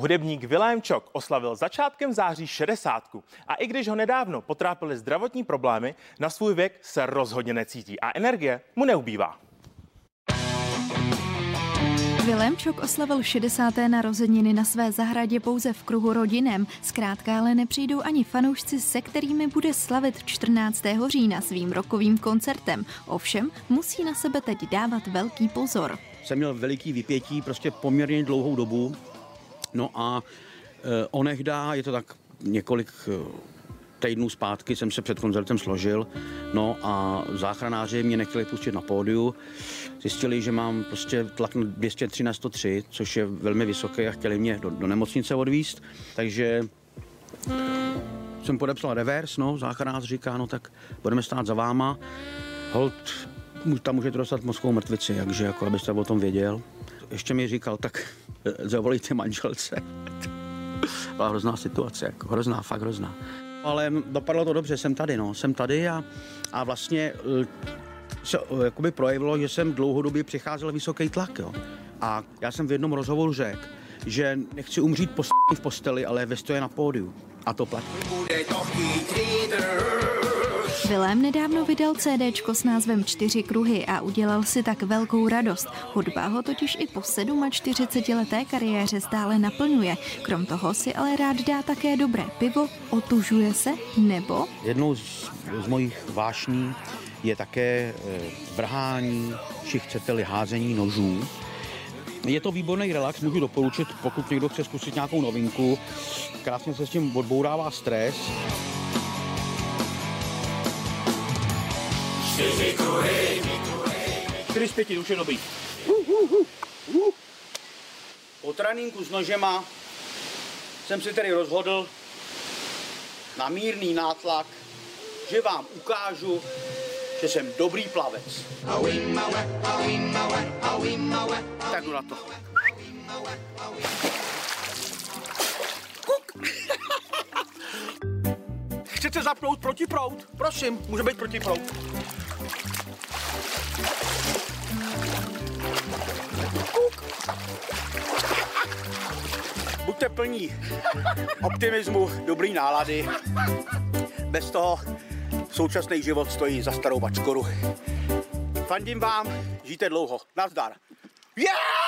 Hudebník Vilém Čok oslavil začátkem září 60. A i když ho nedávno potrápily zdravotní problémy, na svůj věk se rozhodně necítí a energie mu neubývá. Vilémčok oslavil 60. narozeniny na své zahradě pouze v kruhu rodinem. Zkrátka ale nepřijdou ani fanoušci, se kterými bude slavit 14. října svým rokovým koncertem. Ovšem musí na sebe teď dávat velký pozor. Jsem měl veliký vypětí prostě poměrně dlouhou dobu. No a e, onehdá, je to tak několik e, týdnů zpátky jsem se před koncertem složil, no a záchranáři mě nechtěli pustit na pódiu. Zjistili, že mám prostě tlak na 203 na 103, což je velmi vysoký a chtěli mě do, do nemocnice odvíst, takže jsem podepsal revers, no, záchranář říká, no tak budeme stát za váma. Hold, tam můžete dostat mozkovou mrtvici, takže jako abyste o tom věděl. Ještě mi říkal, tak eh, zavolejte manželce. Byla hrozná situace, jako hrozná, fakt hrozná. Ale dopadlo to dobře, jsem tady, no, jsem tady a, a vlastně eh, se eh, jakoby projevilo, že jsem dlouhodobě přicházel vysoký tlak, jo. A já jsem v jednom rozhovoru řekl, že nechci umřít v posteli, ale ve stoje na pódiu. A to platí. Vilém nedávno vydal CD s názvem Čtyři kruhy a udělal si tak velkou radost. Hudba ho totiž i po 47 leté kariéře stále naplňuje. Krom toho si ale rád dá také dobré pivo, otužuje se nebo... Jednou z, z mojich vášní je také eh, vrhání, či chcete-li házení nožů. Je to výborný relax, můžu doporučit, pokud někdo chce zkusit nějakou novinku. Krásně se s tím odbourává stres. Čtyři kruhy. Čtyři z pěti, už je dobrý. Po tréninku s nožema jsem si tedy rozhodl na mírný nátlak, že vám ukážu, že jsem dobrý plavec. Tak jdu na to. Chcete zapnout protiprout? Prosím, může být protiprout. Kuk. Buďte plní optimismu, dobrý nálady. Bez toho současný život stojí za starou bačkoru. Fandím vám, žijte dlouho. Nazdar. Yeah!